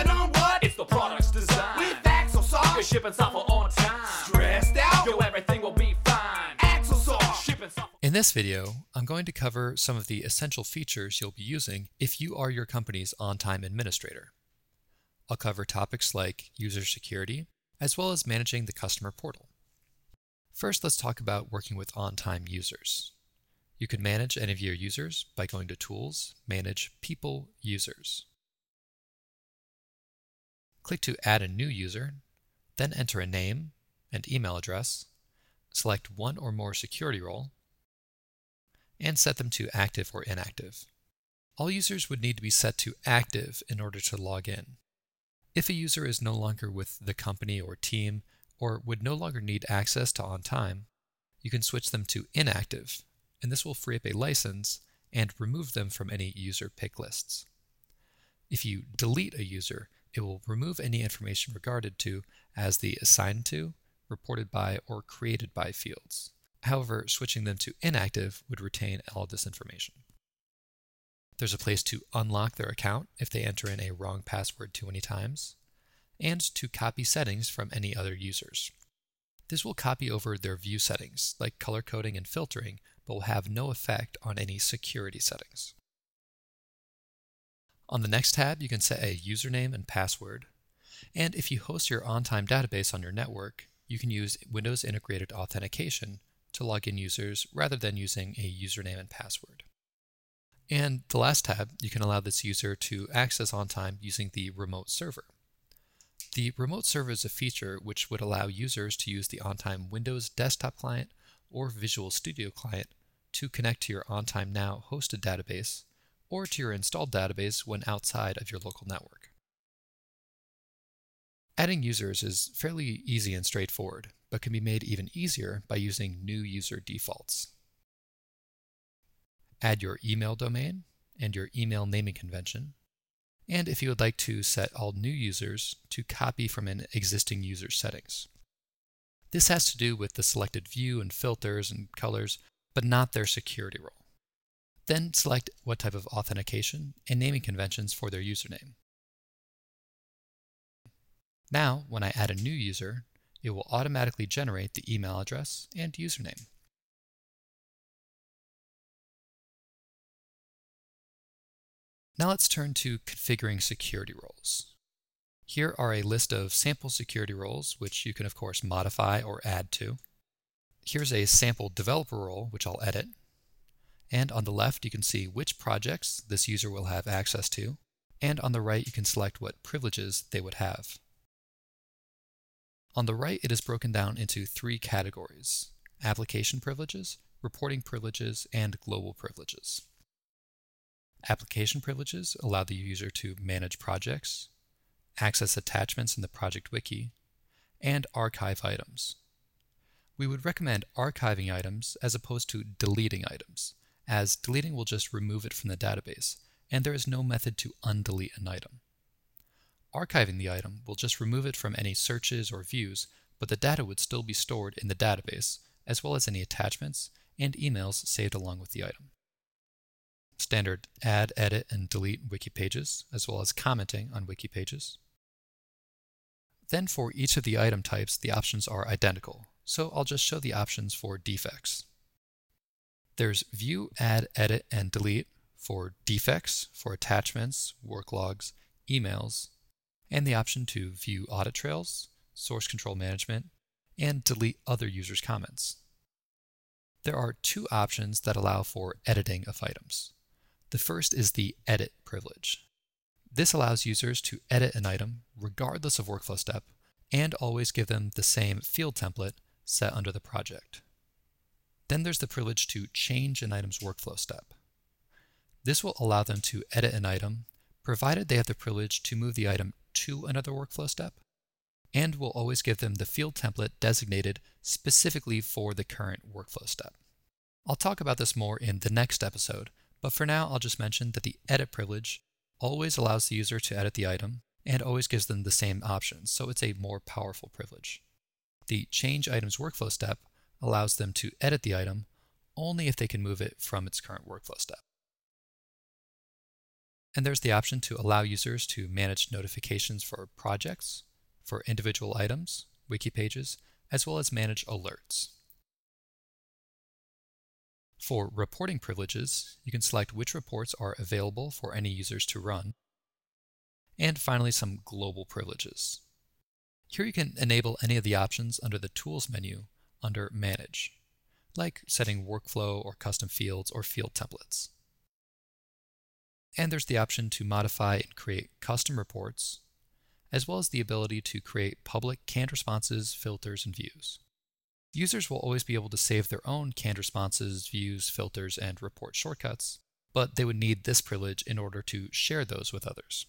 Working on what? It's the product's design. With Axosoft. You're shipping software on time. Stressed out? Yo, everything will be fine. Axosoft. Shipping software. In this video, I'm going to cover some of the essential features you'll be using if you are your company's OnTime administrator. I'll cover topics like user security, as well as managing the customer portal. First, let's talk about working with OnTime users. You can manage any of your users by going to Tools, Manage People Users. Click to add a new user, then enter a name and email address, select one or more security role, and set them to active or inactive. All users would need to be set to active in order to log in. If a user is no longer with the company or team, or would no longer need access to OnTime, you can switch them to inactive and this will free up a license and remove them from any user pick lists. If you delete a user, it will remove any information regarded to as the assigned to, reported by, or created by fields. However, switching them to inactive would retain all this information. There's a place to unlock their account if they enter in a wrong password too many times, and to copy settings from any other users. This will copy over their view settings, like color coding and filtering, but will have no effect on any security settings. On the next tab, you can set a username and password. And if you host your OnTime database on your network, you can use Windows Integrated Authentication to log in users rather than using a username and password. And the last tab, you can allow this user to access OnTime using the remote server. The remote server is a feature which would allow users to use the OnTime Windows desktop client or Visual Studio client to connect to your OnTime Now hosted database or to your installed database when outside of your local network. Adding users is fairly easy and straightforward, but can be made even easier by using new user defaults. Add your email domain and your email naming convention, and if you would like to set all new users to copy from an existing user's settings. This has to do with the selected view and filters and colors but not their security role. Then select what type of authentication and naming conventions for their username. Now, when I add a new user, it will automatically generate the email address and username. Now let's turn to configuring security roles. Here are a list of sample security roles, which you can of course modify or add to. Here's a sample developer role, which I'll edit. And on the left, you can see which projects this user will have access to. And on the right, you can select what privileges they would have. On the right, it is broken down into three categories application privileges, reporting privileges, and global privileges. Application privileges allow the user to manage projects, access attachments in the project wiki, and archive items we would recommend archiving items as opposed to deleting items, as deleting will just remove it from the database, and there is no method to undelete an item. Archiving the item will just remove it from any searches or views, but the data would still be stored in the database, as well as any attachments and emails saved along with the item. Standard add, edit, and delete wiki pages, as well as commenting on wiki pages. Then for each of the item types, the options are identical, so I'll just show the options for defects. There's view, add, edit, and delete for defects, for attachments, work logs, emails, and the option to view audit trails, source control management, and delete other users' comments. There are two options that allow for editing of items. The first is the edit privilege. This allows users to edit an item regardless of workflow step and always give them the same field template set under the project. Then there's the privilege to change an item's workflow step. This will allow them to edit an item, provided they have the privilege to move the item to another workflow step, and will always give them the field template designated specifically for the current workflow step. I'll talk about this more in the next episode, but for now I'll just mention that the edit privilege always allows the user to edit the item and always gives them the same options, so it's a more powerful privilege. The Change Items workflow step allows them to edit the item only if they can move it from its current workflow step. And there's the option to allow users to manage notifications for projects, for individual items, wiki pages, as well as manage alerts. For reporting privileges, you can select which reports are available for any users to run. And finally, some global privileges. Here you can enable any of the options under the Tools menu under Manage, like setting workflow or custom fields or field templates. And there's the option to modify and create custom reports, as well as the ability to create public canned responses, filters, and views. Users will always be able to save their own canned responses, views, filters, and report shortcuts, but they would need this privilege in order to share those with others.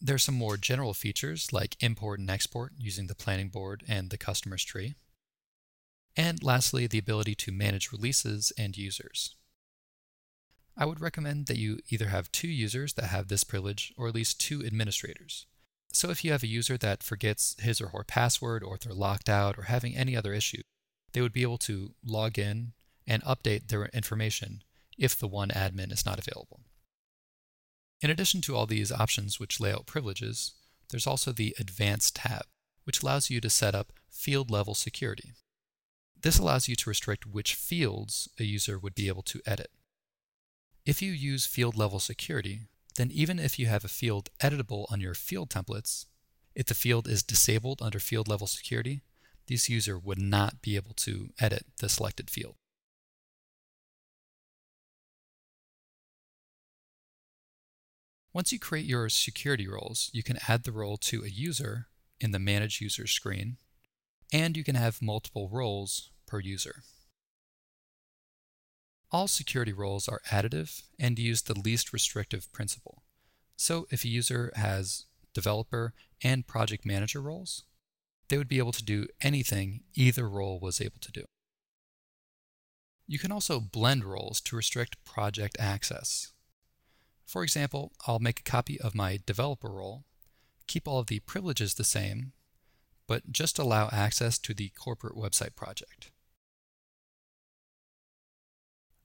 There are some more general features like import and export using the planning board and the customer's tree. And lastly, the ability to manage releases and users. I would recommend that you either have two users that have this privilege or at least two administrators. So if you have a user that forgets his or her password or if they're locked out or having any other issue, they would be able to log in and update their information if the one admin is not available. In addition to all these options which lay out privileges, there's also the Advanced tab, which allows you to set up field level security. This allows you to restrict which fields a user would be able to edit. If you use field level security, then even if you have a field editable on your field templates, if the field is disabled under field level security, this user would not be able to edit the selected field. Once you create your security roles, you can add the role to a user in the Manage Users screen, and you can have multiple roles per user. All security roles are additive and use the least restrictive principle. So if a user has developer and project manager roles, they would be able to do anything either role was able to do. You can also blend roles to restrict project access. For example, I'll make a copy of my developer role, keep all of the privileges the same, but just allow access to the corporate website project.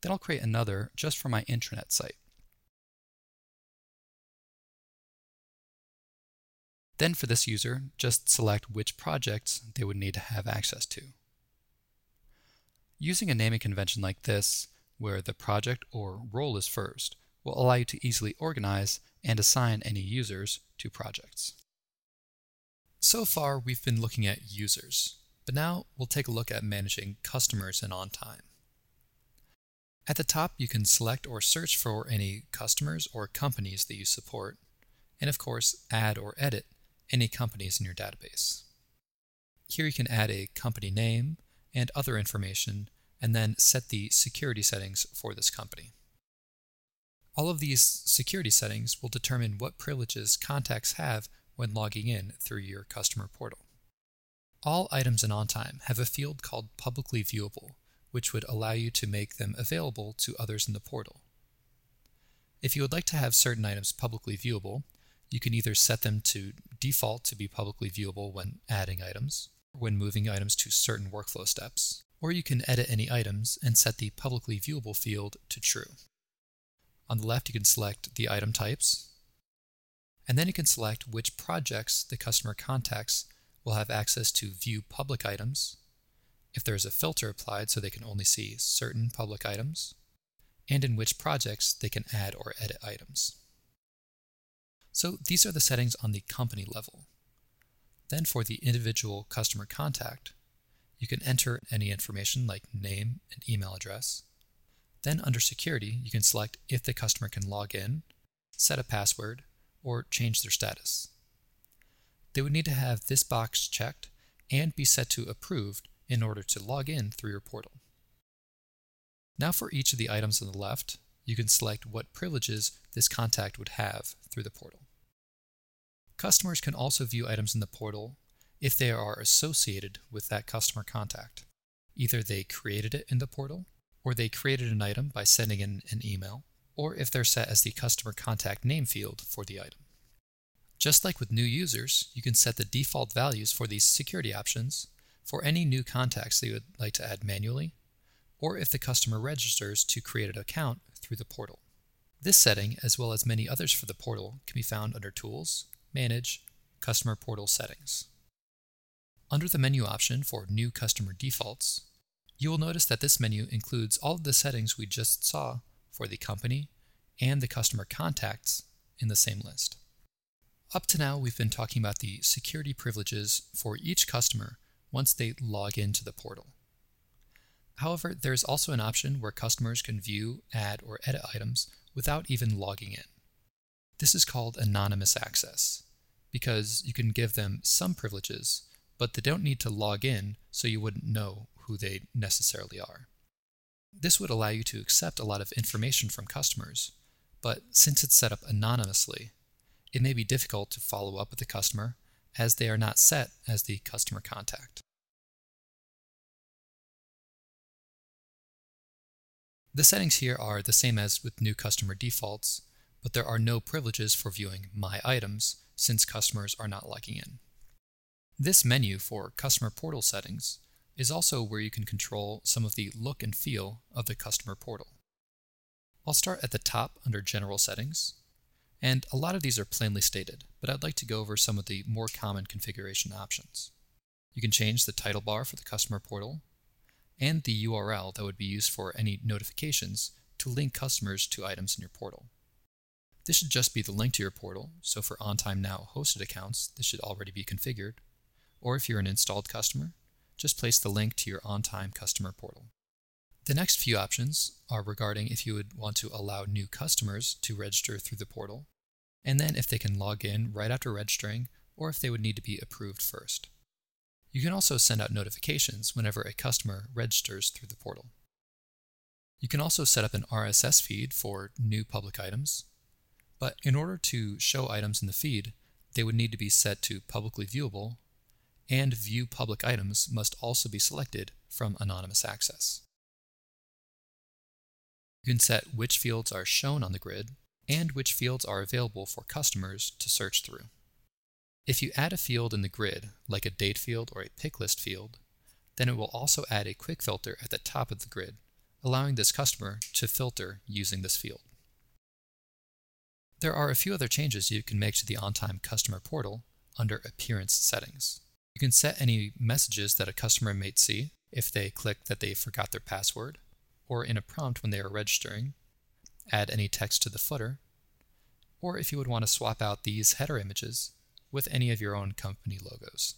Then I'll create another just for my intranet site. Then for this user, just select which projects they would need to have access to. Using a naming convention like this, where the project or role is first, will allow you to easily organize and assign any users to projects. So far, we've been looking at users, but now we'll take a look at managing customers and OnTime. At the top, you can select or search for any customers or companies that you support, and of course, add or edit any companies in your database. Here you can add a company name and other information, and then set the security settings for this company. All of these security settings will determine what privileges contacts have when logging in through your customer portal. All items in OnTime have a field called Publicly Viewable, which would allow you to make them available to others in the portal. If you would like to have certain items publicly viewable, you can either set them to default to be publicly viewable when adding items, when moving items to certain workflow steps, or you can edit any items and set the publicly viewable field to true. On the left, you can select the item types, and then you can select which projects the customer contacts will have access to view public items if there is a filter applied so they can only see certain public items, and in which projects they can add or edit items. So these are the settings on the company level. Then for the individual customer contact, you can enter any information like name and email address. Then under security, you can select if the customer can log in, set a password, or change their status. They would need to have this box checked and be set to approved in order to log in through your portal. Now for each of the items on the left, you can select what privileges this contact would have through the portal. Customers can also view items in the portal if they are associated with that customer contact. Either they created it in the portal, or they created an item by sending in an email, or if they're set as the customer contact name field for the item. Just like with new users, you can set the default values for these security options for any new contacts that you would like to add manually, or if the customer registers to create an account through the portal. This setting, as well as many others for the portal, can be found under Tools, Manage, Customer Portal Settings. Under the menu option for New Customer Defaults, you will notice that this menu includes all of the settings we just saw for the company and the customer contacts in the same list. Up to now, we've been talking about the security privileges for each customer once they log into the portal. However, there is also an option where customers can view, add, or edit items without even logging in. This is called anonymous access because you can give them some privileges, but they don't need to log in so you wouldn't know who they necessarily are. This would allow you to accept a lot of information from customers, but since it's set up anonymously, it may be difficult to follow up with the customer as they are not set as the customer contact. The settings here are the same as with new customer defaults, but there are no privileges for viewing My Items since customers are not logging in. This menu for Customer Portal Settings is also where you can control some of the look and feel of the customer portal. I'll start at the top under General Settings, and a lot of these are plainly stated, but I'd like to go over some of the more common configuration options. You can change the title bar for the customer portal, and the URL that would be used for any notifications to link customers to items in your portal. This should just be the link to your portal, so for OnTime Now hosted accounts, this should already be configured. Or if you're an installed customer, just place the link to your OnTime customer portal. The next few options are regarding if you would want to allow new customers to register through the portal, and then if they can log in right after registering, or if they would need to be approved first. You can also send out notifications whenever a customer registers through the portal. You can also set up an RSS feed for new public items, but in order to show items in the feed, they would need to be set to publicly viewable, and view public items must also be selected from anonymous access. You can set which fields are shown on the grid and which fields are available for customers to search through. If you add a field in the grid, like a date field or a pick list field, then it will also add a quick filter at the top of the grid, allowing this customer to filter using this field. There are a few other changes you can make to the OnTime customer portal under Appearance settings. You can set any messages that a customer might see if they click that they forgot their password, or in a prompt when they are registering, add any text to the footer, or if you would want to swap out these header images with any of your own company logos.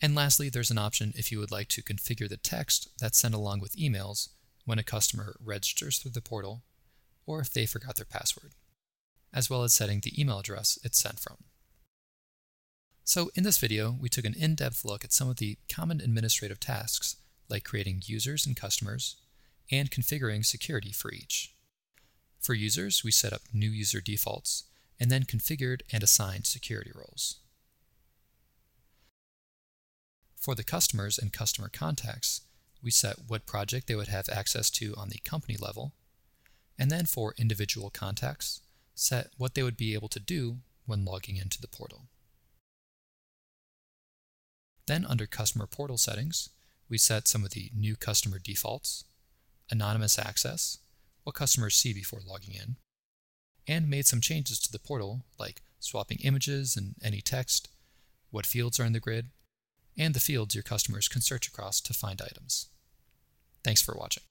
And lastly, there's an option if you would like to configure the text that's sent along with emails when a customer registers through the portal or if they forgot their password, as well as setting the email address it's sent from. So in this video, we took an in-depth look at some of the common administrative tasks like creating users and customers and configuring security for each. For users, we set up new user defaults and then configured and assigned security roles. For the customers and customer contacts, we set what project they would have access to on the company level, and then for individual contacts, set what they would be able to do when logging into the portal. Then under Customer Portal Settings, we set some of the new customer defaults, anonymous access, what customers see before logging in, and made some changes to the portal like swapping images and any text, what fields are in the grid, and the fields your customers can search across to find items. Thanks for watching.